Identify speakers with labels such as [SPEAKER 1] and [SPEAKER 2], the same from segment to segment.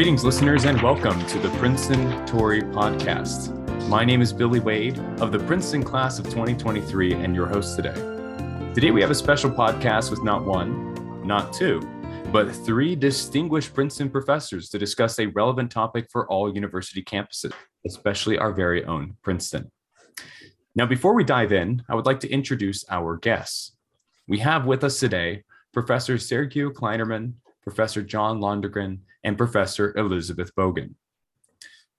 [SPEAKER 1] Greetings, listeners, and welcome to the Princeton Tory podcast. My name is Billy Wade of the Princeton class of 2023 and your host today. Today, we have a special podcast with not one, not two, but three distinguished Princeton professors to discuss a relevant topic for all university campuses, especially our very own Princeton. Now, before we dive in, I would like to introduce our guests. We have with us today Professor Sergiu Klainerman, Professor John Londregan, and Professor Elizabeth Bogan.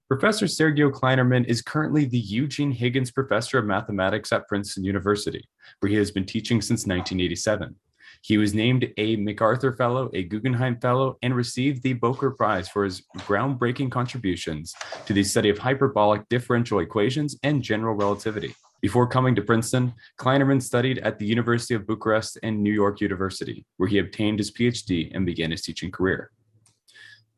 [SPEAKER 1] Professor Sergiu Klainerman is currently the Eugene Higgins Professor of Mathematics at Princeton University, where he has been teaching since 1987. He was named a MacArthur Fellow, a Guggenheim Fellow, and received the Bôcher Prize for his groundbreaking contributions to the study of hyperbolic differential equations and general relativity. Before coming to Princeton, Klainerman studied at the University of Bucharest and New York University, where he obtained his PhD and began his teaching career.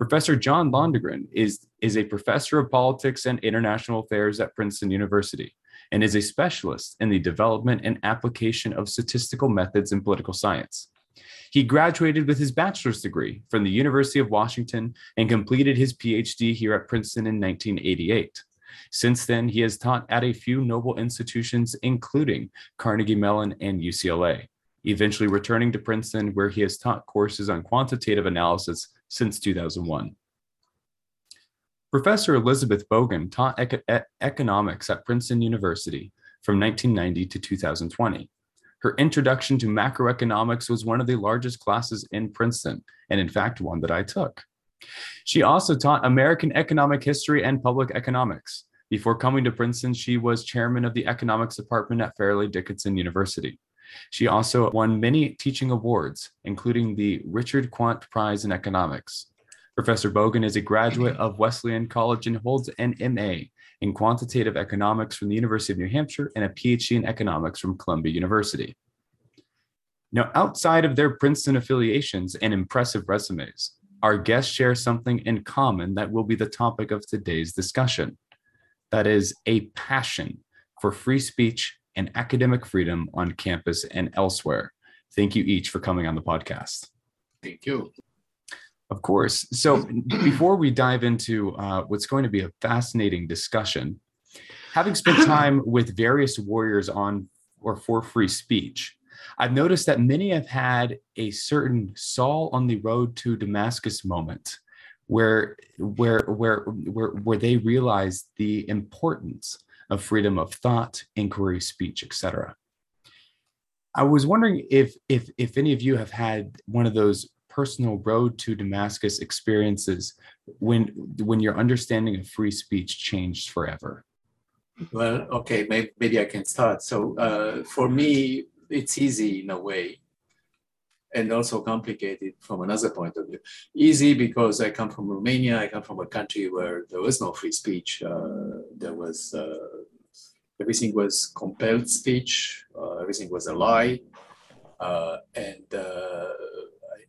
[SPEAKER 1] Professor John Londregan is, is a professor of politics and international affairs at Princeton University and is a specialist in the development and application of statistical methods in political science. He graduated with his bachelor's degree from the University of Washington and completed his PhD here at Princeton in 1988. Since then, he has taught at a few noble institutions, including Carnegie Mellon and UCLA, eventually returning to Princeton, where he has taught courses on quantitative analysis since 2001. Professor Elizabeth Bogan taught economics at Princeton University from 1990 to 2020. Her introduction to macroeconomics was one of the largest classes in Princeton, and in fact, one that I took. She also taught American economic history and public economics. Before coming to Princeton, she was chairman of the economics department at Fairleigh Dickinson University. She also won many teaching awards, including the Richard Quandt Prize in Economics. Professor Bogan is a graduate of Wesleyan College and holds an MA in quantitative economics from the University of New Hampshire and a PhD in economics from Columbia University. Now, outside of their Princeton affiliations and impressive resumes, our guests share something in common that will be the topic of today's discussion. That is a passion for free speech and academic freedom on campus and elsewhere. Thank you each for coming on the podcast.
[SPEAKER 2] Thank you.
[SPEAKER 1] Of course. So, before we dive into uh, what's going to be a fascinating discussion, having spent time with various warriors on or for free speech, I've noticed that many have had a certain Saul on the road to Damascus moment where where where where, where they realize the importance of freedom of thought, inquiry, speech, etc. I was wondering if if if any of you have had one of those personal road to Damascus experiences when when your understanding of free speech changed forever?
[SPEAKER 2] Well, okay, maybe, maybe I can start. So uh, for me, it's easy in a way, and also complicated from another point of view. Easy because I come from Romania. I come from a country where there was no free speech. Uh, there was uh, everything was compelled speech. Uh, everything was a lie, uh, and uh,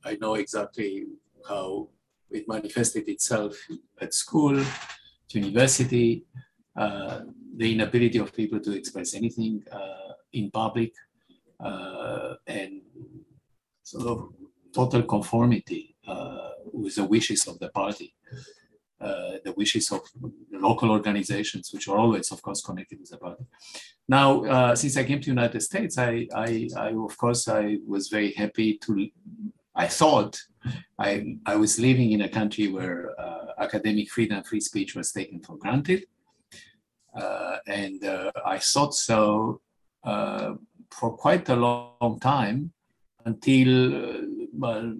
[SPEAKER 2] I know exactly how it manifested itself at school, university, uh, the inability of people to express anything uh, in public, uh, and sort of total conformity uh, with the wishes of the party. Uh, the wishes of local organizations, which are always, of course, connected with the party. Now, uh, since I came to the United States, I, I, I, of course, I was very happy to I thought I, I was living in a country where uh, academic freedom free speech was taken for granted. Uh, and uh, I thought so for quite a long time until, uh, well,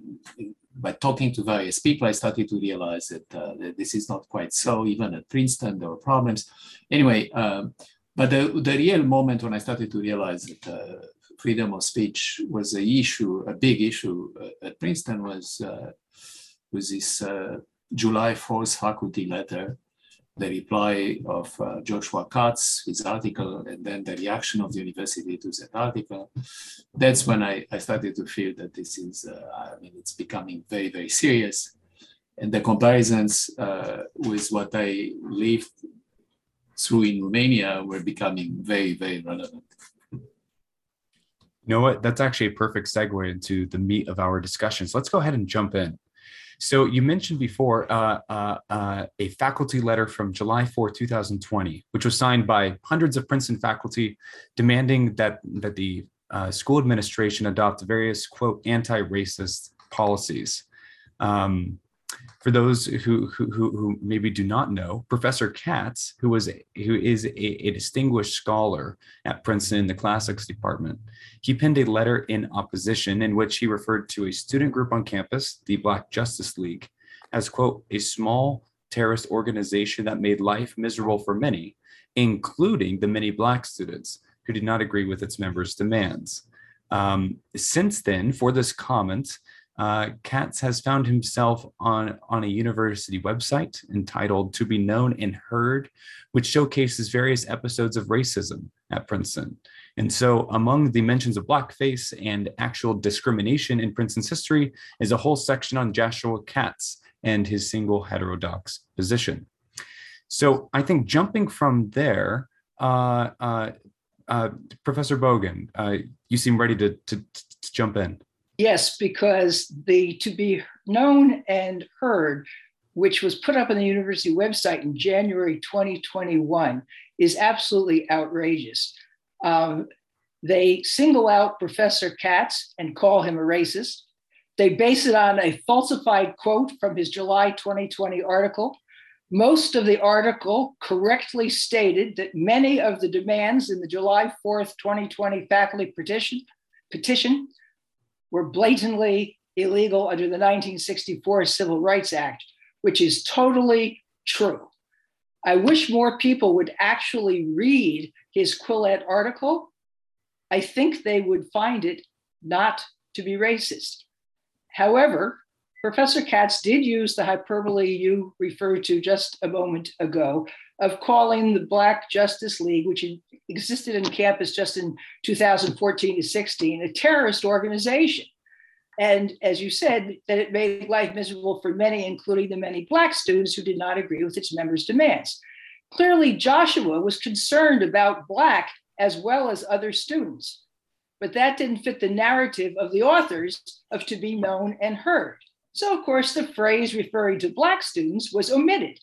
[SPEAKER 2] by talking to various people, I started to realize that, uh, that, this is not quite so. Even at Princeton, there were problems. Anyway, um, but the, the real moment when I started to realize that freedom of speech was a issue, a big issue uh, at Princeton was uh, was this uh, July 4th faculty letter, the reply of uh, Joshua Katz, his article, and then the reaction of the university to that article. That's when I, I started to feel that this is, uh, I mean, it's becoming very, very serious. And the comparisons uh, with what I lived through in Romania were becoming very, very relevant.
[SPEAKER 1] You know what? That's actually a perfect segue into the meat of our discussions. Let's go ahead and jump in. So you mentioned before uh, uh, uh, a faculty letter from July 4, 2020, which was signed by hundreds of Princeton faculty demanding that, that the uh, school administration adopt various, quote, anti-racist policies. Um, for those who, who, who maybe do not know, Professor Katz, who was who is a, a, distinguished scholar at Princeton in the classics department, he penned a letter in opposition in which he referred to a student group on campus, the Black Justice League, as quote a small terrorist organization that made life miserable for many, including the many black students who did not agree with its members' demands. Um, since then, for this comment, uh, Katz has found himself on, on a university website entitled To Be Known and Heard, which showcases various episodes of racism at Princeton. And so, among the mentions of blackface and actual discrimination in Princeton's history is a whole section on Joshua Katz and his single heterodox position. So, I think jumping from there, uh, uh, uh Professor Bogan, uh, you seem ready to, to, to jump in.
[SPEAKER 3] Yes, because the to be known and heard, which was put up on the university website in January 2021, is absolutely outrageous. Um, they single out Professor Katz and call him a racist. They base it on a falsified quote from his July 2020 article. Most of the article correctly stated that many of the demands in the July 4th, 2020 faculty petition, petition were blatantly illegal under the 1964 Civil Rights Act, which is totally true. I wish more people would actually read his Quillette article. I think they would find it not to be racist. However, Professor Katz did use the hyperbole you referred to just a moment ago of calling the Black Justice League, which existed in campus just in 2014 to 16, a terrorist organization. And as you said, that it made life miserable for many, including the many Black students who did not agree with its members' demands. Clearly, Joshua was concerned about Black as well as other students, but that didn't fit the narrative of the authors of To Be Known and Heard. So, of course, the phrase referring to Black students was omitted.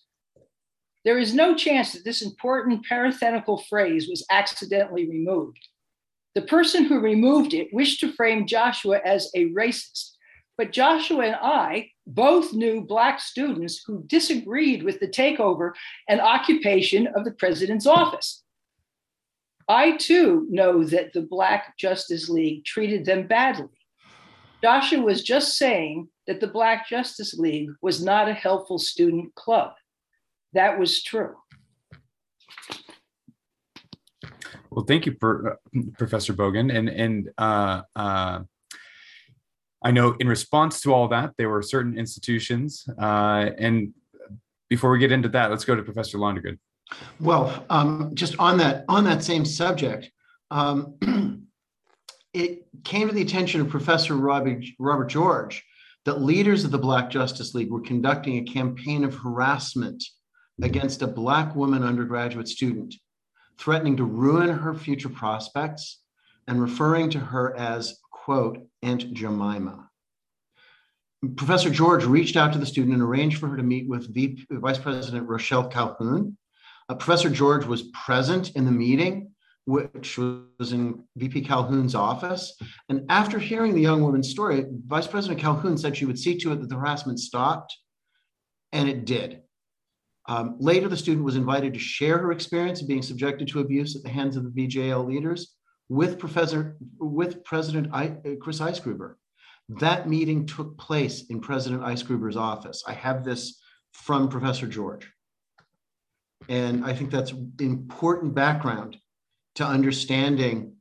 [SPEAKER 3] There is no chance that this important parenthetical phrase was accidentally removed. The person who removed it wished to frame Joshua as a racist. But Joshua and I both knew Black students who disagreed with the takeover and occupation of the president's office. I too know that the Black Justice League treated them badly. Joshua was just saying that the Black Justice League was not a helpful student club. That was true.
[SPEAKER 1] Well, thank you, for, uh, Professor Bogan. And and uh, uh, I know in response to all that, there were certain institutions. Uh, and before we get into that, let's go to Professor Londregan.
[SPEAKER 4] Well, um, just on that on that same subject, um, it came to the attention of Professor Robert, Robert George that leaders of the Black Justice League were conducting a campaign of harassment against a Black woman undergraduate student, threatening to ruin her future prospects and referring to her as, quote, Aunt Jemima. Professor George reached out to the student and arranged for her to meet with VP, Vice President Rochelle Calhoun. Uh, Professor George was present in the meeting which was in VP Calhoun's office. And after hearing the young woman's story, Vice President Calhoun said she would see to it that the harassment stopped, and it did. Um, later, the student was invited to share her experience of being subjected to abuse at the hands of the BJL leaders with Professor with President I, uh, Chris Eisgruber. That meeting took place in President Eisgruber's office. I have this from Professor George. And I think that's important background to understanding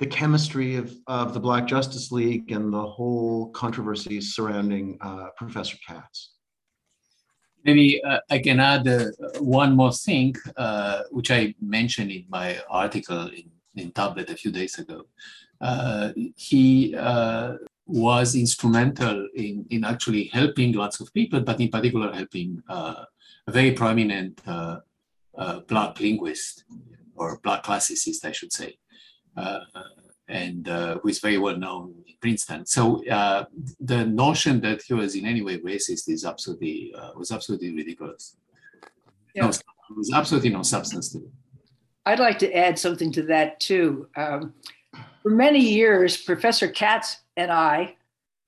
[SPEAKER 4] the chemistry of, of the Black Justice League and the whole controversy surrounding uh, Professor Katz.
[SPEAKER 2] Maybe uh, I can add uh, one more thing, uh, which I mentioned in my article in, in Tablet a few days ago. Uh, he uh, was instrumental in, in actually helping lots of people, but in particular helping a very prominent Black linguist or black classicist, I should say, uh, and uh, who is very well known in Princeton. So uh, the notion that he was in any way racist is absolutely uh, was absolutely ridiculous. Yeah. No, it was absolutely no substance to it.
[SPEAKER 3] I'd like to add something to that too. Um, for many years, Professor Katz and I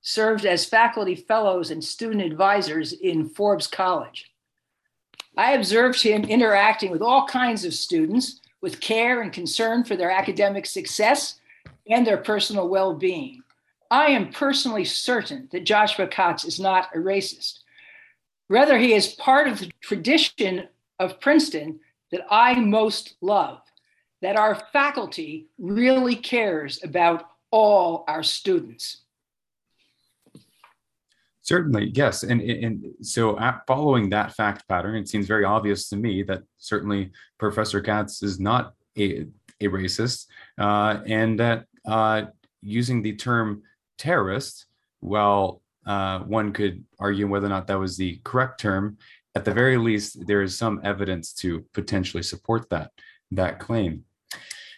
[SPEAKER 3] served as faculty fellows and student advisors in Forbes College. I observed him interacting with all kinds of students with care and concern for their academic success and their personal well being. I am personally certain that Joshua Katz is not a racist. Rather, he is part of the tradition of Princeton that I most love, that our faculty really cares about all our students.
[SPEAKER 1] Certainly, yes. And, and so, following that fact pattern, it seems very obvious to me that certainly Professor Katz is not a, a racist, uh, and that uh, using the term terrorist, well, uh, one could argue whether or not that was the correct term. At the very least, there is some evidence to potentially support that that claim.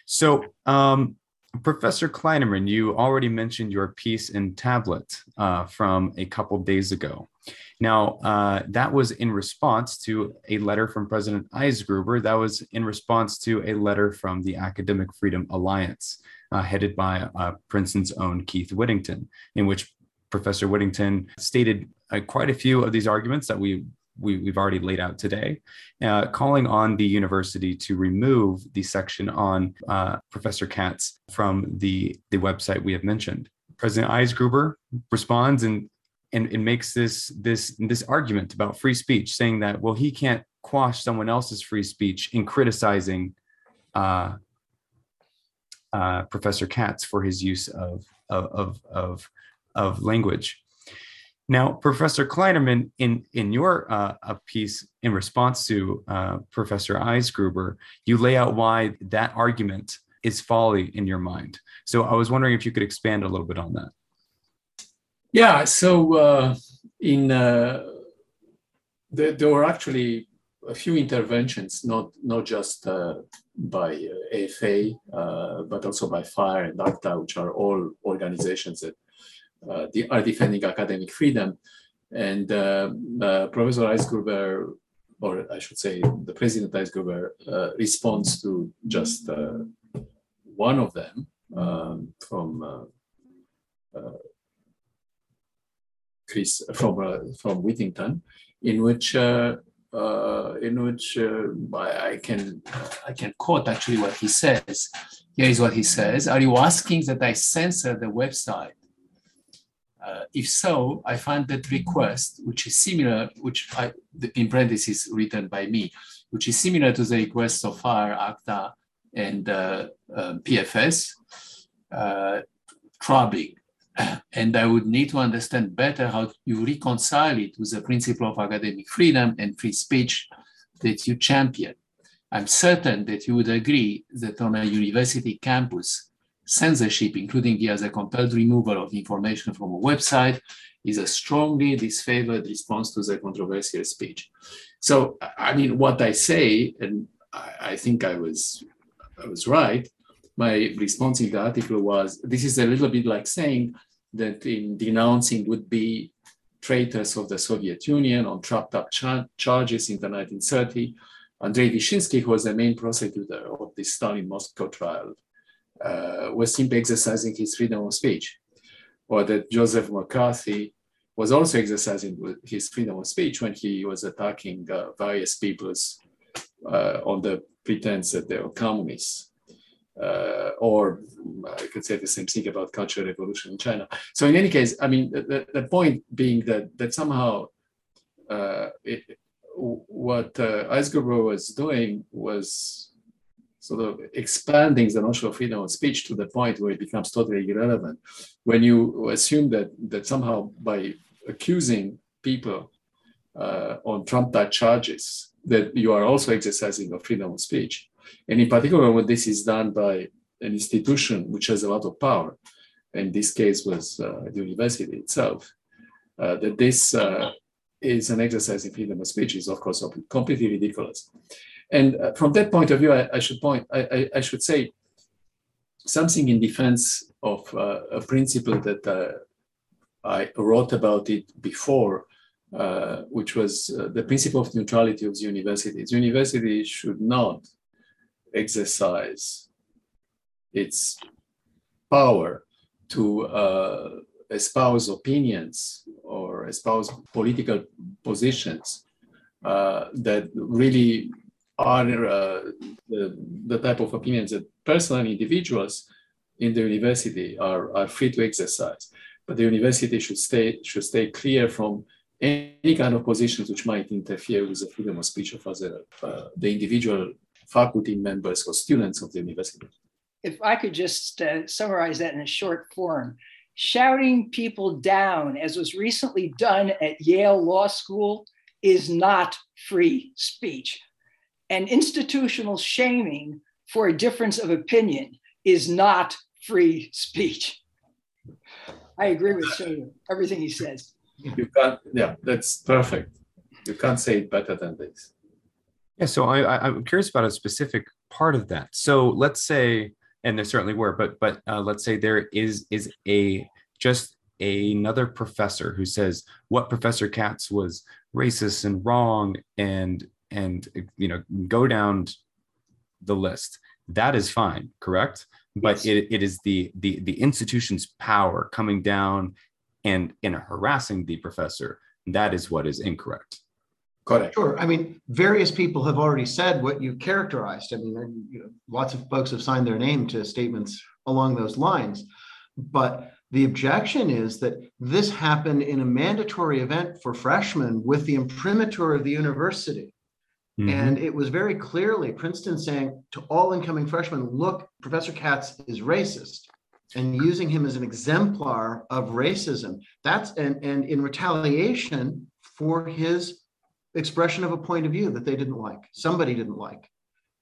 [SPEAKER 1] So, um, Professor Klainerman, you already mentioned your piece in Tablet uh, from a couple days ago. Now, uh, that was in response to a letter from President Eisgruber. That was in response to a letter from the Academic Freedom Alliance, uh, headed by uh, Princeton's own Keith Whittington, in which Professor Whittington stated uh, quite a few of these arguments that we we, have already laid out today, uh, calling on the university to remove the section on uh, Professor Katz from the, the website we have mentioned. President Eisgruber responds and, and, and makes this, this, this argument about free speech, saying that, well, he can't quash someone else's free speech in criticizing uh, uh Professor Katz for his use of, of, of, of, language. Now, Professor Klainerman, in, in your uh, piece in response to uh, Professor Eisgruber, you lay out why that argument is folly in your mind. So I was wondering if you could expand a little bit on that.
[SPEAKER 2] Yeah, so uh, in uh, the, there were actually a few interventions, not not just uh, by AFA, uh, but also by FIRE and ACTA, which are all organizations that uh, are defending academic freedom. And uh, uh, Professor Eisgruber, or I should say the President Eisgruber, responds to just one of them um, from Chris from uh, from Whittington, in which uh, uh, in which I, I, can I can quote actually what he says. Here is what he says: Are you asking that I censor the website uh, if so, I find that request, which is similar, which I, in parentheses written by me, which is similar to the requests of FIRE, ACTA, and uh, uh, PFS, uh, troubling. And I would need to understand better how you reconcile it with the principle of academic freedom and free speech that you champion. I'm certain that you would agree that on a university campus, censorship, including via the compelled removal of information from a website, is a strongly disfavored response to the controversial speech. So, I mean, what I say, and I, think I was, I was right. My response in the article was, this is a little bit like saying that in denouncing would be traitors of the Soviet Union on trapped up char- charges in the 1930. Andrei Vyshinsky, who was the main prosecutor of the Stalin Moscow trial, uh, was simply exercising his freedom of speech, or that Joseph McCarthy was also exercising his freedom of speech when he was attacking uh, various peoples uh, on the pretense that they were communists. Uh, or I could say the same thing about Cultural Revolution in China. So in any case, I mean, the, the point being that that somehow uh, it, what uh, was doing was sort of expanding the notion of freedom of speech to the point where it becomes totally irrelevant. When you assume that that somehow by accusing people uh, on Trump type charges, that you are also exercising a freedom of speech. And in particular, when this is done by an institution which has a lot of power, and this case was uh, the university itself, uh, that this uh, is an exercise in freedom of speech is of course completely ridiculous. And uh, from that point of view, I, I should point, I, I, should say something in defense of uh, a principle that uh, I wrote about it before, which was the principle of neutrality of the universities. University should not exercise its power to uh, espouse opinions or espouse political positions uh, that really are uh, the, the type of opinions that personal individuals in the university are, are free to exercise. But the university should stay, should stay clear from any kind of positions which might interfere with the freedom of speech of other, uh, the individual faculty members or students of the university.
[SPEAKER 3] If I could just uh, summarize that in a short form, shouting people down, as was recently done at Yale Law School, is not free speech. And institutional shaming for a difference of opinion is not free speech. I agree with everything he says.
[SPEAKER 2] You can't, yeah, that's perfect. You can't say it better than this.
[SPEAKER 1] Yeah, so I, I, am curious about a specific part of that. So let's say, and there certainly were, but but uh, let's say there is is a just another professor who says what Professor Katz was racist and wrong and and you know go down the list. That is fine, correct? But yes. it, it is the the the institution's power coming down and and harassing the professor. That is what is incorrect.
[SPEAKER 4] Correct. Sure. I mean, various people have already said what you characterized. I mean, you know, lots of folks have signed their name to statements along those lines. But the objection is that this happened in a mandatory event for freshmen with the imprimatur of the university. Mm-hmm. And it was very clearly Princeton saying to all incoming freshmen, look, Professor Katz is racist and using him as an exemplar of racism. That's and, and in retaliation for his expression of a point of view that they didn't like, somebody didn't like.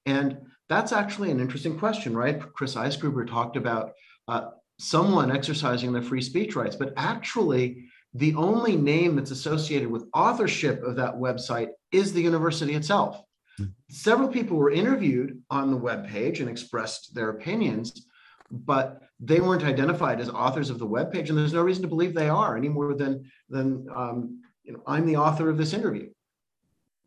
[SPEAKER 4] And that's actually an interesting question, right? Chris Eisgruber talked about uh, someone exercising their free speech rights, but actually, the only name that's associated with authorship of that website is the university itself. Mm-hmm. Several people were interviewed on the web page and expressed their opinions, but they weren't identified as authors of the web page, and there's no reason to believe they are any more than than um, you know, I'm the author of this interview.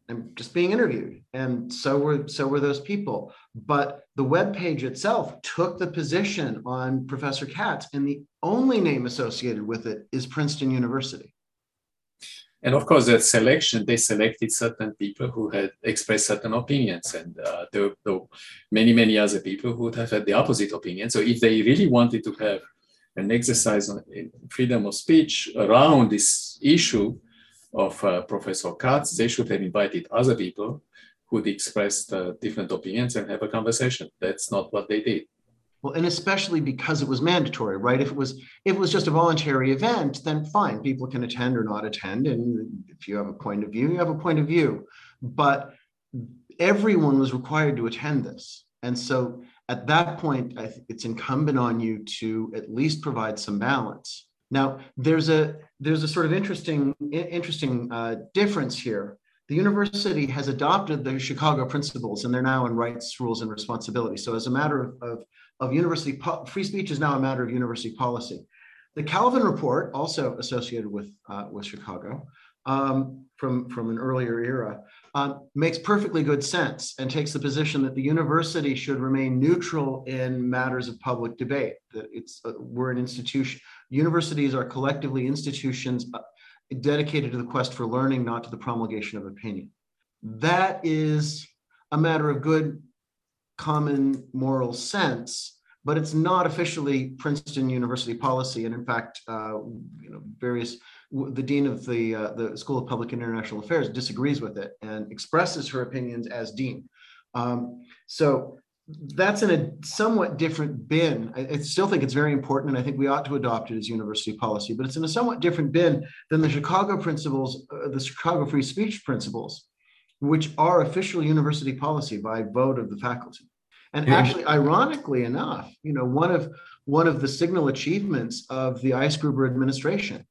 [SPEAKER 4] I'm just being interviewed, and so were so were those people. But the web page itself took the position on Professor Katz, and the only name associated with it is Princeton University.
[SPEAKER 2] And of course, that selection, they selected certain people who had expressed certain opinions, and uh, there, were many, many other people who would have had the opposite opinion. So if they really wanted to have an exercise on freedom of speech around this issue of uh, Professor Katz, they should have invited other people who'd expressed uh, different opinions and have a conversation. That's not what they did.
[SPEAKER 4] Well, and especially because it was mandatory, right? If it was if it was just a voluntary event, then fine, people can attend or not attend, and if you have a point of view, you have a point of view. But everyone was required to attend this, and so at that point, I think it's incumbent on you to at least provide some balance. Now, there's a there's a sort of interesting interesting uh, difference here. The university has adopted the Chicago principles, and they're now in rights, rules, and responsibilities. So, as a matter of, of of university po- free speech is now a matter of university policy. The Kalven report, also associated with uh, with Chicago, um, from from an earlier era, uh, makes perfectly good sense and takes the position that the university should remain neutral in matters of public debate. That it's uh, we're an institution. Universities are collectively institutions uh, dedicated to the quest for learning, not to the promulgation of opinion. That is a matter of good common moral sense, but it's not officially Princeton University policy. And in fact, uh, you know, various the dean of the uh, the School of Public and International Affairs disagrees with it and expresses her opinions as dean. Um, so that's in a somewhat different bin. I, I, still think it's very important, and I think we ought to adopt it as university policy. But it's in a somewhat different bin than the Chicago principles, uh, the Chicago free speech principles, which are official university policy by vote of the faculty. And actually, ironically enough, you know, one of one of the signal achievements of the Eisgruber administration,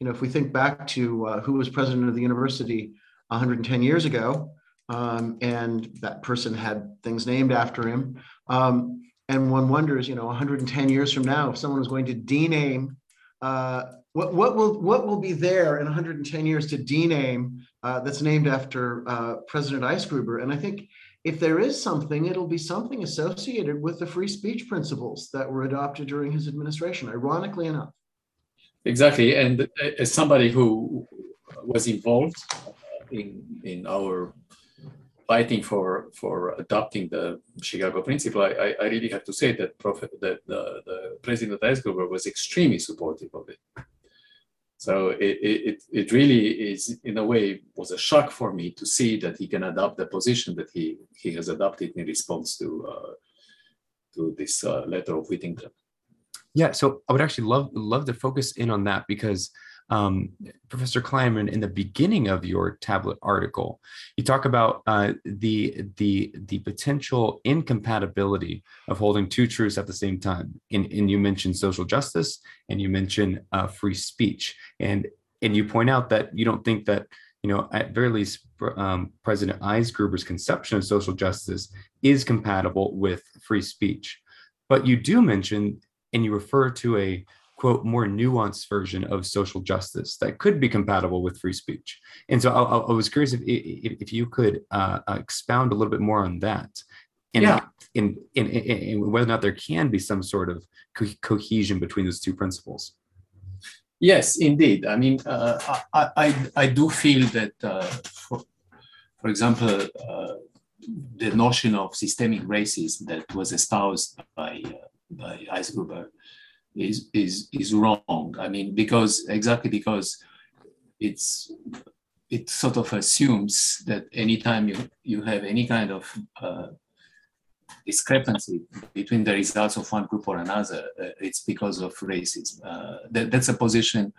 [SPEAKER 4] you know, if we think back to uh, who was president of the university 110 years ago, um, and that person had things named after him. Um, and one wonders, you know, 110 years from now, if someone was going to dename, uh, what, what will what will be there in 110 years to dename uh, that's named after uh, President Eisgruber? And I think if there is something, it'll be something associated with the free speech principles that were adopted during his administration. Ironically enough.
[SPEAKER 2] Exactly, and as somebody who was involved in in our fighting for for adopting the Chicago Principle, I, I really have to say that, Prof, that the, the President Eisgruber was extremely supportive of it. So it, it, it really is, in a way, was a shock for me to see that he can adopt the position that he, he has adopted in response to, uh, to this uh, letter of Whittington.
[SPEAKER 1] Yeah, so I would actually love love to focus in on that because um, Professor Kleinman, in the beginning of your tablet article, you talk about uh, the the the potential incompatibility of holding two truths at the same time. And, and you mentioned social justice, and you mentioned uh, free speech, and and you point out that you don't think that you know at very least um, President Eisgruber's conception of social justice is compatible with free speech, but you do mention and you refer to a quote more nuanced version of social justice that could be compatible with free speech. And so i, I was curious if, if, if you could uh, uh, expound a little bit more on that. And
[SPEAKER 2] yeah.
[SPEAKER 1] in, in, in, in, whether or not there can be some sort of co- cohesion between those two principles.
[SPEAKER 2] Yes indeed. I mean uh, I, I, I do feel that uh, for, for example uh, the notion of systemic racism that was espoused by uh, by Eisgruber is is is wrong. I mean, because exactly because it's it sort of assumes that anytime you you have any kind of uh, discrepancy between the results of one group or another, uh, it's because of racism. Uh, that, that's a position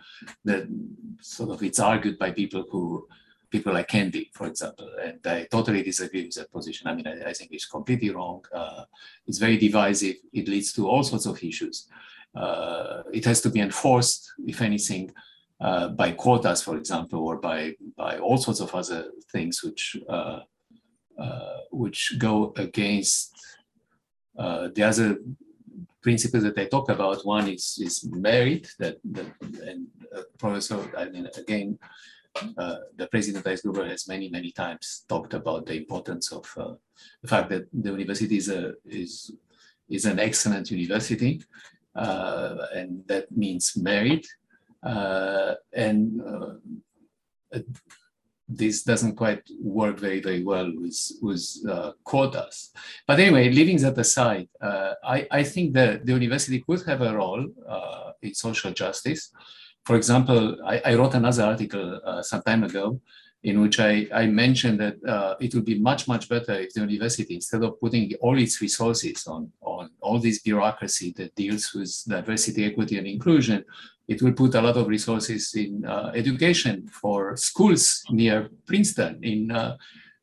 [SPEAKER 2] that sort of it's argued by people who people like Kendi, for example, and I totally disagree with that position. I mean, I, I think it's completely wrong. Uh, it's very divisive. It leads to all sorts of issues. Uh, it has to be enforced, if anything, uh, by quotas, for example, or by by all sorts of other things which uh, uh, which go against uh, the other principles that I talk about. One is is merit that, that and Professor, I mean, again, uh, the president Eisgruber has many, many times talked about the importance of uh, the fact that the university is, a, is, is an excellent university, uh, and that means married. Uh, and uh, this doesn't quite work very, very well with, with uh, quotas. But anyway, leaving that aside, I, I think that the university could have a role in social justice. For example, I, I wrote another article uh, some time ago in which I, I mentioned that uh, it would be much, much better if the university, instead of putting all its resources on, on all this bureaucracy that deals with diversity, equity, and inclusion, it will put a lot of resources in uh, education for schools near Princeton, in, uh,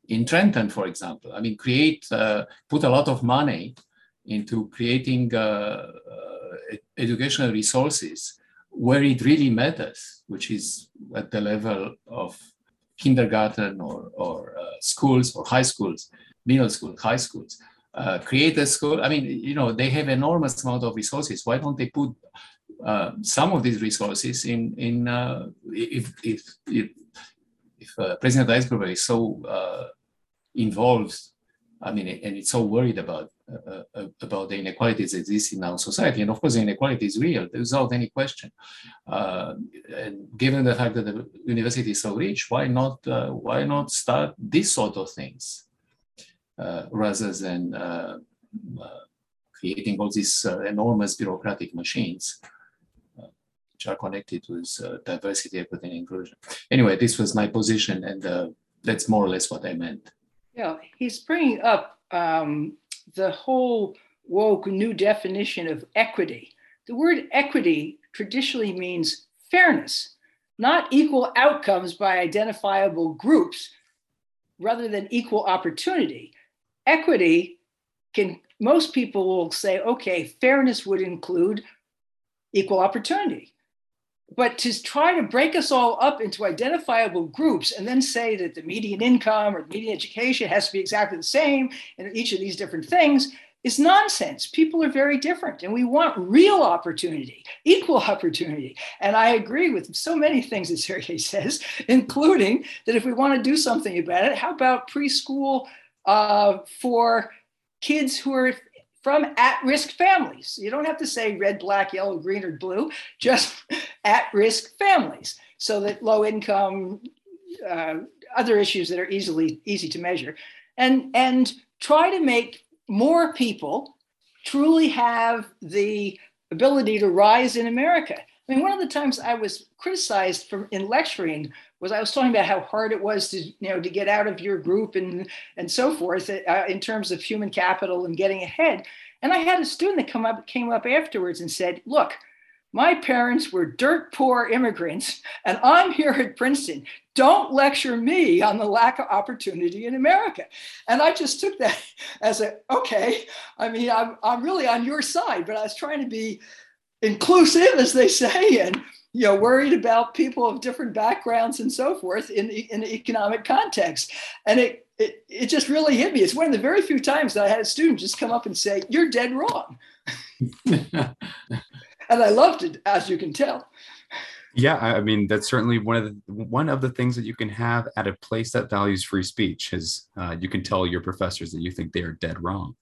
[SPEAKER 2] in Trenton, for example. I mean, create, uh, put a lot of money into creating uh, uh, educational resources where it really matters, which is at the level of kindergarten or, or uh, schools or high schools, middle school, high schools. Uh, create a school. I mean, you know, they have enormous amount of resources. Why don't they put uh, some of these resources in in uh, if if if, if uh, President Eisgruber is so uh, involved, I mean, and it's so worried about uh, uh, about the inequalities that exist in our society. And of course, the inequality is real without any question. Uh, and given the fact that the university is so rich, why not uh, why not start these sort of things uh, rather than uh, creating all these enormous bureaucratic machines? which are connected with diversity, equity, and inclusion. Anyway, this was my position, and that's more or less what I meant.
[SPEAKER 3] Yeah, he's bringing up um, the whole woke new definition of equity. The word equity traditionally means fairness, not equal outcomes by identifiable groups, rather than equal opportunity. Equity can, most people will say, okay, fairness would include equal opportunity. But to try to break us all up into identifiable groups and then say that the median income or the median education has to be exactly the same in each of these different things is nonsense. People are very different, and we want real opportunity, equal opportunity. And I agree with so many things that Sergey says, including that if we want to do something about it, how about preschool uh, for kids who are from at risk families? You don't have to say red, black, yellow, green, or blue, just at risk families, so that low income, uh, other issues that are easily easy to measure, and and try to make more people truly have the ability to rise in America. I mean, one of the times I was criticized for in lecturing was I was talking about how hard it was to you know to get out of your group and and so forth uh, in terms of human capital and getting ahead. And I had a student that come up came up afterwards and said, "Look, my parents were dirt poor immigrants, and I'm here at Princeton. Don't lecture me on the lack of opportunity in America. And I just took that as a, okay, I mean, I'm, I'm really on your side, but I was trying to be inclusive, as they say, and you know, worried about people of different backgrounds and so forth in the, in the economic context. And it, it, it just really hit me. It's one of the very few times that I had a student just come up and say, You're dead wrong. and I loved it, as you can tell.
[SPEAKER 1] Yeah, I mean that's certainly one of the one of the things that you can have at a place that values free speech is uh, you can tell your professors that you think they are dead wrong.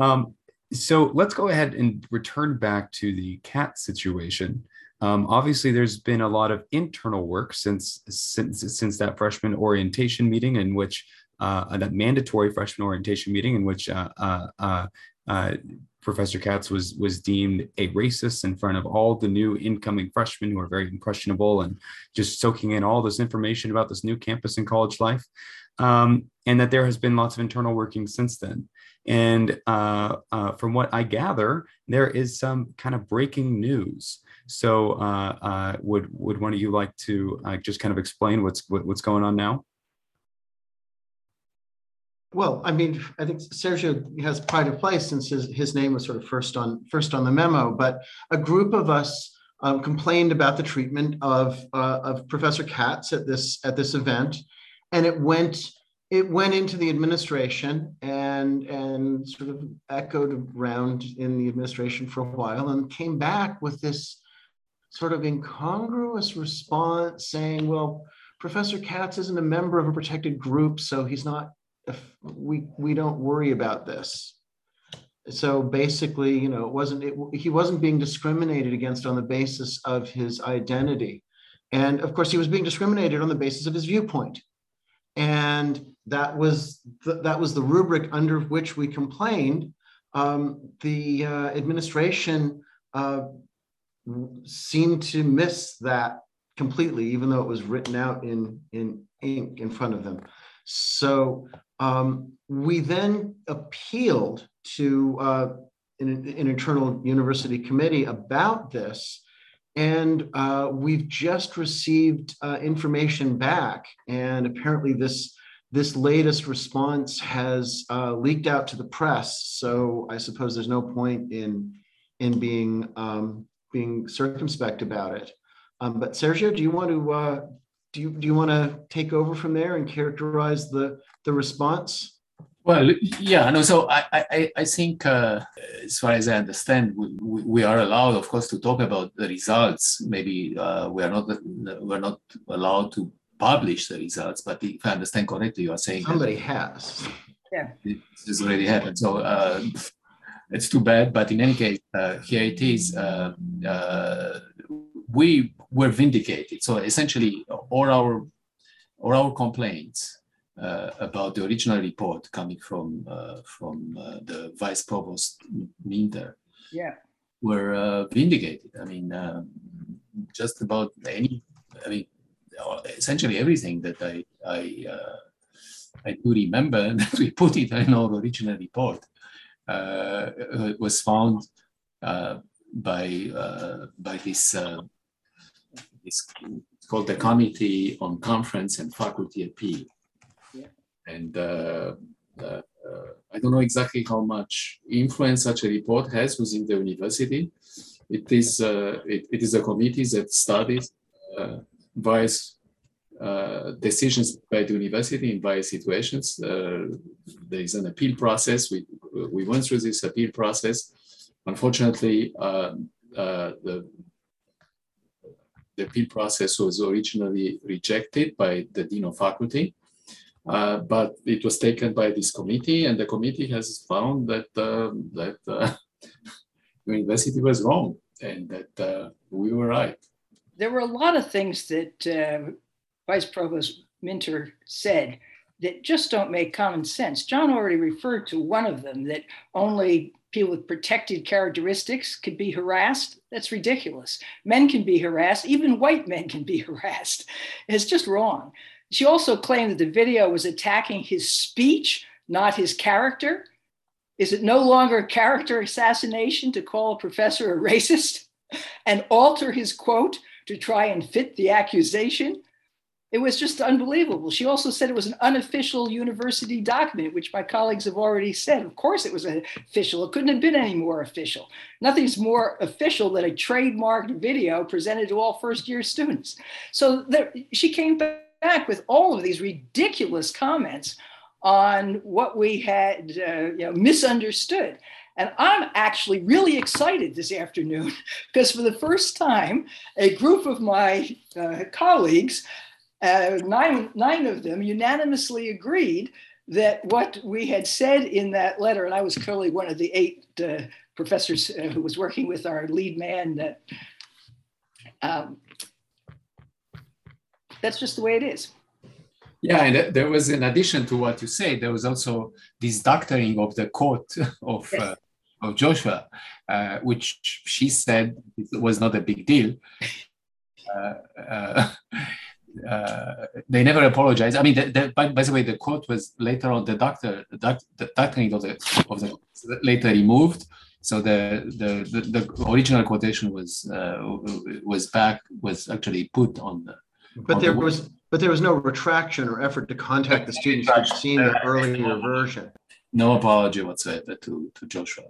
[SPEAKER 1] Um, so let's go ahead and return back to the cat situation. Um, obviously, there's been a lot of internal work since since since that freshman orientation meeting, in which uh, that mandatory freshman orientation meeting, in which uh, uh, uh, uh Professor Katz was was deemed a racist in front of all the new incoming freshmen who are very impressionable and just soaking in all this information about this new campus and college life, um, and that there has been lots of internal working since then. And uh, uh, from what I gather, there is some kind of breaking news. So, uh, uh would would one of you like to uh, just kind of explain what's what, what's going on now?
[SPEAKER 4] Well, I mean, I think Sergiu has pride of place since his, his name was sort of first on first on the memo. But a group of us um, complained about the treatment of uh, of Professor Katz at this at this event, and it went it went into the administration and and sort of echoed around in the administration for a while, and came back with this sort of incongruous response saying, "Well." Professor Katz isn't a member of a protected group, so he's not we we don't worry about this. So basically you know it wasn't it, he wasn't being discriminated against on the basis of his identity. And of course he was being discriminated on the basis of his viewpoint. And that was the, that was the rubric under which we complained. Um, the uh, administration uh, seemed to miss that completely even though it was written out in in ink in front of them. So um, we then appealed to uh, an, an, internal university committee about this, and uh, we've just received uh, information back. And apparently, this this latest response has uh, leaked out to the press. So I suppose there's no point in in being um, being circumspect about it. Um, but Sergiu, do you want to uh, do you do you want to take over from there and characterize the the response?
[SPEAKER 2] Well, yeah, no. So I, I, I think, uh, as far as I understand, we, we are allowed, of course, to talk about the results. Maybe uh, we are not we're not allowed to publish the results. But if I understand correctly, you are saying
[SPEAKER 4] somebody has.
[SPEAKER 3] Yeah,
[SPEAKER 2] this already happened. So uh, it's too bad. But in any case, uh, here it is. Uh, uh, we were vindicated. So essentially, all our all our complaints about the original report coming from uh, from uh, the vice provost Minter
[SPEAKER 3] yeah.
[SPEAKER 2] were uh, vindicated. I mean, um, just about any. I mean, essentially everything that I I uh, I do remember that we put it in our original report uh, was found by by this this called the Committee on Conference and Faculty Appeal and uh, uh, I don't know exactly how much influence such a report has within the university. It is uh, it, it is a committee that studies vice uh, decisions by the university in various situations. Uh, there is an appeal process. We, we went through this appeal process. Unfortunately, uh the, the appeal process was originally rejected by the dean of faculty. Uh, but it was taken by this committee, and the committee has found that uh, that the university was wrong and that we were right.
[SPEAKER 3] There were a lot of things that Vice Provost Minter said that just don't make common sense. John already referred to one of them that only people with protected characteristics could be harassed. That's ridiculous. Men can be harassed, even white men can be harassed. It's just wrong. She also claimed that the video was attacking his speech, not his character. Is it no longer character assassination to call a professor a racist and alter his quote to try and fit the accusation? It was just unbelievable. She also said it was an unofficial university document, which my colleagues have already said. Of course, it was official. It couldn't have been any more official. Nothing's more official than a trademarked video presented to all first year students. So there, she came back with all of these ridiculous comments on what we had uh, you know, misunderstood. And I'm actually really excited this afternoon because for the first time, a group of my uh, colleagues uh, nine, nine of them unanimously agreed that what we had said in that letter, and I was clearly one of the eight uh, professors uh, who was working with our lead man, that um, that's just the way it is.
[SPEAKER 2] Yeah, and there was, in addition to what you said, there was also this doctoring of the quote of, yes. uh, of Joshua, uh, which she said was not a big deal. Uh, uh uh, they never apologized. I mean, the, the, by, by, the way, the quote was later on the doctor, the, doc, the doctoring of the, of the later removed. So the, the, the, the original quotation was uh, was back was actually put on the.
[SPEAKER 4] But there was but there was no retraction or effort to contact the students who'd seen the earlier version.
[SPEAKER 2] No apology whatsoever to, to Joshua.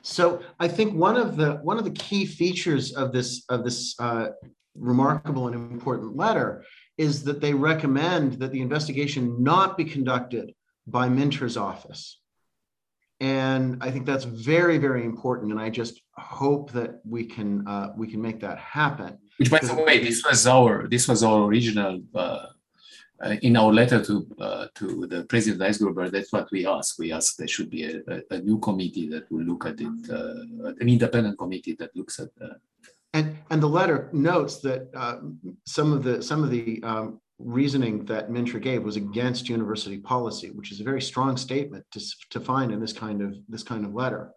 [SPEAKER 4] So I think one of the one of the key features of this of this uh, remarkable and important letter is that they recommend that the investigation not be conducted by Minter's office. And I think that's very, very important. And I just hope that we can uh, we can make that happen.
[SPEAKER 2] Which, by the way, this was our this was our original uh, uh, in our letter to uh, to the president Eisgruber. That's what we asked. We asked there should be a, a, a new committee that will look at it, uh, an independent committee that looks at
[SPEAKER 4] and, and the letter notes that uh, some of the some of the um, reasoning that Minter gave was against university policy, which is a very strong statement to, to find in this kind of this kind of letter.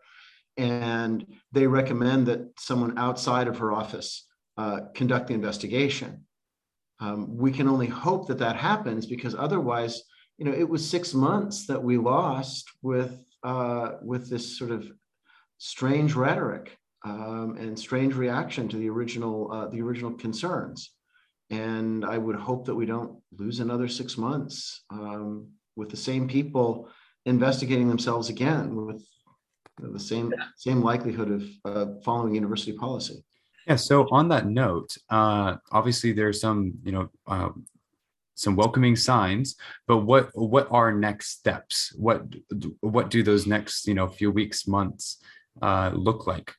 [SPEAKER 4] And they recommend that someone outside of her office uh, conduct the investigation. Um, we can only hope that that happens because otherwise, you know, it was six months that we lost with uh, with this sort of strange rhetoric um, and strange reaction to the original uh, the original concerns. And I would hope that we don't lose another six months um, with the same people investigating themselves again with the same same likelihood of uh, following university policy.
[SPEAKER 1] Yeah. So on that note, uh, obviously there's some you know uh, some welcoming signs, but what what are next steps? What what do those next you know few weeks months uh, look like?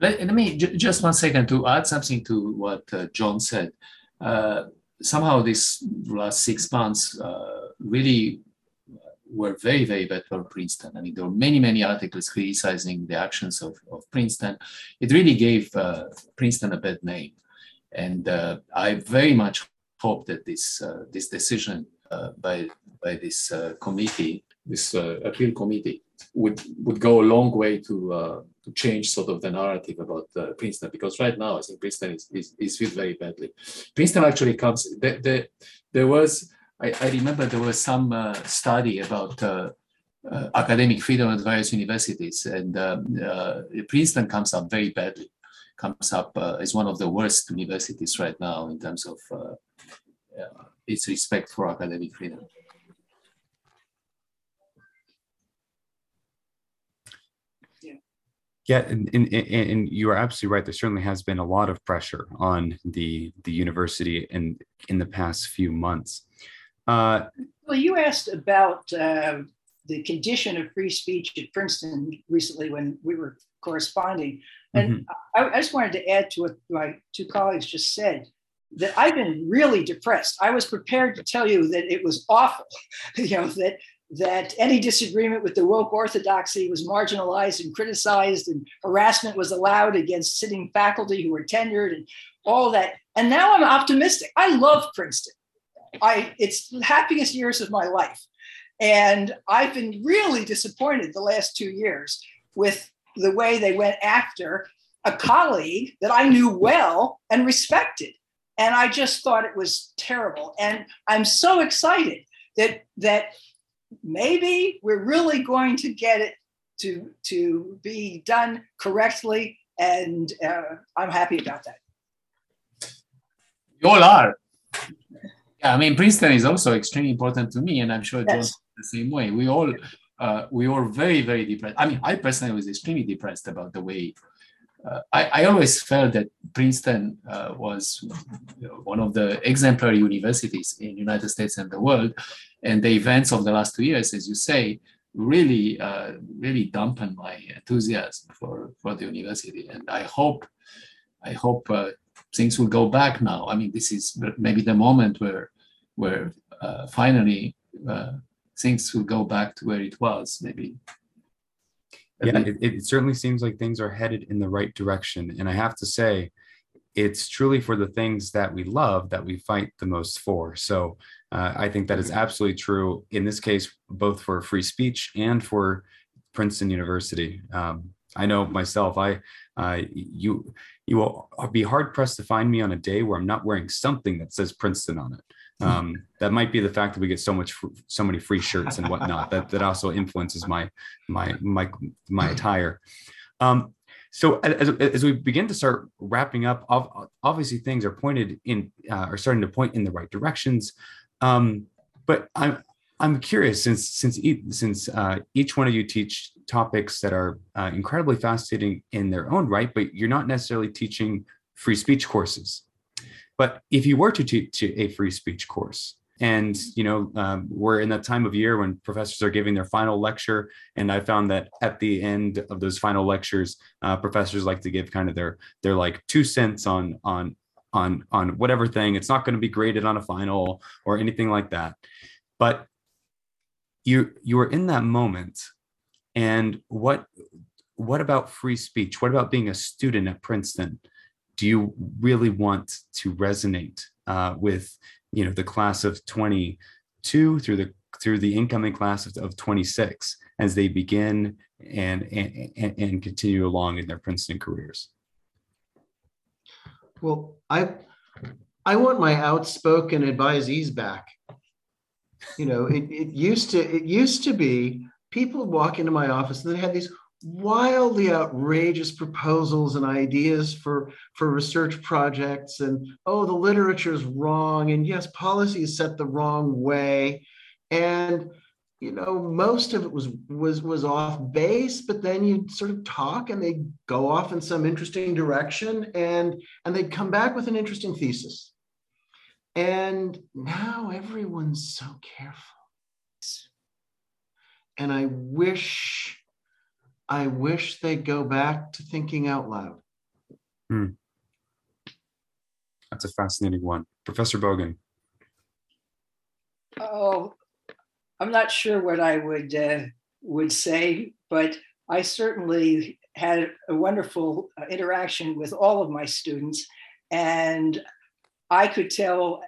[SPEAKER 2] Let, let me j- just one second to add something to what uh, John said. Uh, somehow, these last six months uh, really were very, very bad for Princeton. I mean, there were many, many articles criticizing the actions of, of Princeton. It really gave uh, Princeton a bad name. And uh, I very much hope that this, uh, this decision by, by this committee, this appeal committee, would, would go a long way to to change sort of the narrative about uh, Princeton because right now I think Princeton is, is, is viewed very badly. Princeton actually comes, the, the, there was, I, I remember there was some uh, study about uh, uh academic freedom at various universities and um, uh, Princeton comes up very badly, comes up uh, as one of the worst universities right now in terms of its respect for academic freedom.
[SPEAKER 1] Yeah, and, and, and, you are absolutely right. There certainly has been a lot of pressure on the the university in in the past few months.
[SPEAKER 3] Uh, well, you asked about uh, the condition of free speech at Princeton recently when we were corresponding, and mm-hmm. I, I, just wanted to add to what my two colleagues just said that I've been really depressed. I was prepared to tell you that it was awful, you know that that any disagreement with the woke orthodoxy was marginalized and criticized, and harassment was allowed against sitting faculty who were tenured, and all that. And now I'm optimistic. I love Princeton. I it's the happiest years of my life, and I've been really disappointed the last two years with the way they went after a colleague that I knew well and respected. And I just thought it was terrible. And I'm so excited that that maybe we're really going to get it to to be done correctly, and uh, I'm happy about that.
[SPEAKER 2] You all are. Yeah, I mean Princeton is also extremely important to me, and I'm sure yes. the same way. We all uh, we were very very depressed. I mean, I personally was extremely depressed about the way. Uh, I, I always felt that Princeton uh, was one of the exemplary universities in the United States and the world, and the events of the last two years, as you say, really, uh, really dampened my enthusiasm for, for the university. And I hope, I hope uh, things will go back now. I mean, this is maybe the moment where, where uh, finally uh, things will go back to where it was. Maybe.
[SPEAKER 1] Yeah, it, it certainly seems like things are headed in the right direction. And I have to say, it's truly for the things that we love that we fight the most for. So uh, I think that is absolutely true in this case, both for free speech and for Princeton University. Um, I know myself. I uh, you you will be hard pressed to find me on a day where I'm not wearing something that says Princeton on it. Um, that might be the fact that we get so much so many free shirts and whatnot that that also influences my my my my attire. Um, so as, as we begin to start wrapping up, obviously things are pointed in uh, are starting to point in the right directions. Um, but I'm I'm curious since since since uh, each one of you teach topics that are uh, incredibly fascinating in their own right, but you're not necessarily teaching free speech courses. But if you were to teach a free speech course, and you know um, we're in that time of year when professors are giving their final lecture and i found that at the end of those final lectures uh, professors like to give kind of their their like two cents on on on on whatever thing it's not going to be graded on a final or anything like that but you you are in that moment and what what about free speech what about being a student at princeton do you really want to resonate uh, with you know the class of 22 through the through the incoming class of, of 26 as they begin and, and and continue along in their Princeton careers?
[SPEAKER 4] Well, I I want my outspoken advisees back. You know, it, it used to it used to be people would walk into my office and they had these wildly outrageous proposals and ideas for for research projects and oh the literature is wrong and yes policy is set the wrong way. And you know most of it was was was off base but then you sort of talk and they go off in some interesting direction and and they'd come back with an interesting thesis and now everyone's so careful and i wish I wish they'd go back to thinking out loud. Hmm.
[SPEAKER 1] That's a fascinating one. Professor Bogan.
[SPEAKER 3] Oh, I'm not sure what I would uh, would say, but I certainly had a wonderful uh, interaction with all of my students, and I could tell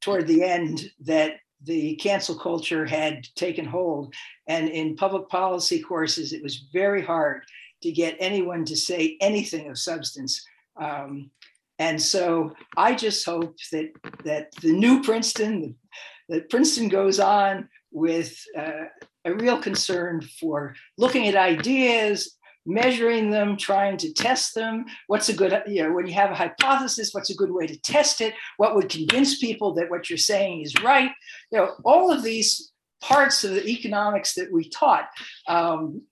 [SPEAKER 3] toward the end that the cancel culture had taken hold. And in public policy courses, it was very hard to get anyone to say anything of substance. Um, and so I just hope that that the new Princeton, that Princeton goes on with uh, a real concern for looking at ideas, measuring them, trying to test them. What's a good, you know, when you have a hypothesis, what's a good way to test it? What would convince people that what you're saying is right? You know, all of these parts of the economics that we taught. Um,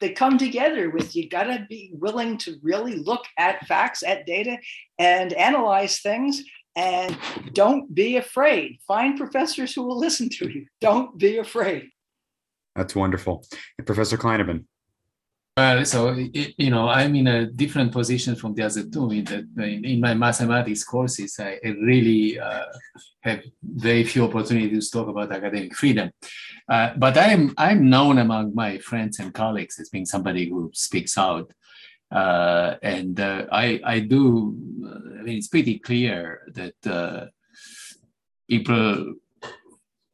[SPEAKER 3] they come together with you got to be willing to really look at facts, at data, and analyze things. And don't be afraid. Find professors who will listen to you. Don't be afraid.
[SPEAKER 1] That's wonderful. And Professor Klainerman.
[SPEAKER 2] Well, so you know, I'm in a different position from the other two. In that, in, in my mathematics courses, I, really uh, have very few opportunities to talk about academic freedom. Uh, but I'm I'm known among my friends and colleagues as being somebody who speaks out, uh, and uh, I I do. Uh, I mean, it's pretty clear that uh, people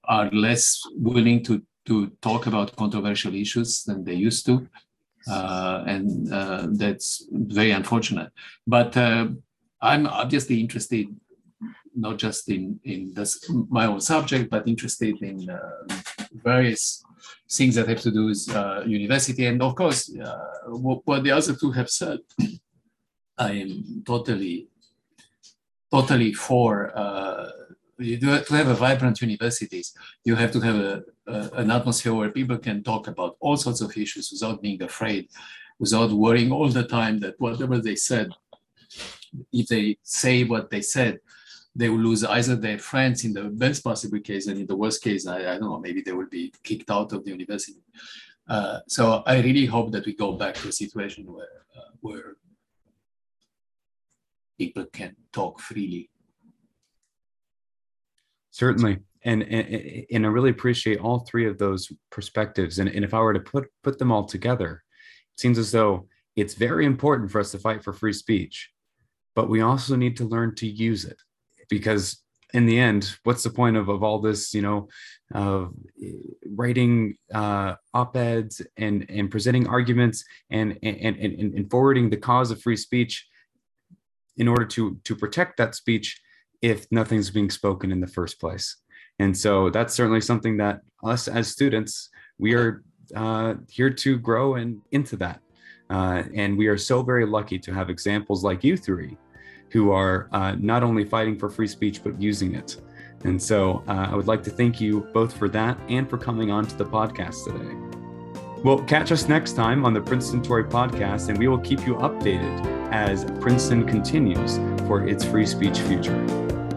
[SPEAKER 2] are less willing to to talk about controversial issues than they used to and uh, that's very unfortunate. But uh, I'm obviously interested not just in in this, my own subject, but interested in uh, various things that have to do with uh, university, and of course, uh, what, what, the other two have said. I am totally, totally for you do to have a vibrant universities, you have to have a, a, an atmosphere where people can talk about all sorts of issues without being afraid, without worrying all the time that whatever they said, if they say what they said, they will lose either their friends in the best possible case, and in the worst case, I, I don't know, maybe they will be kicked out of the university. Uh, so I really hope that we go back to a situation where uh, where people can talk freely
[SPEAKER 1] Certainly. And, and, and I really appreciate all three of those perspectives. And, and if I were to put, put them all together, it seems as though it's very important for us to fight for free speech, but we also need to learn to use it because in the end, what's the point of, of all this, you know, uh, writing uh, op-eds and, and presenting arguments and, and, and, and forwarding the cause of free speech in order to, to protect that speech if nothing's being spoken in the first place. And so that's certainly something that us as students, we are uh, here to grow and into that. Uh, and we are so very lucky to have examples like you three who are uh, not only fighting for free speech, but using it. And so uh, I would like to thank you both for that and for coming on to the podcast today. Well, catch us next time on the Princeton Tory podcast, and we will keep you updated as Princeton continues for its free speech future.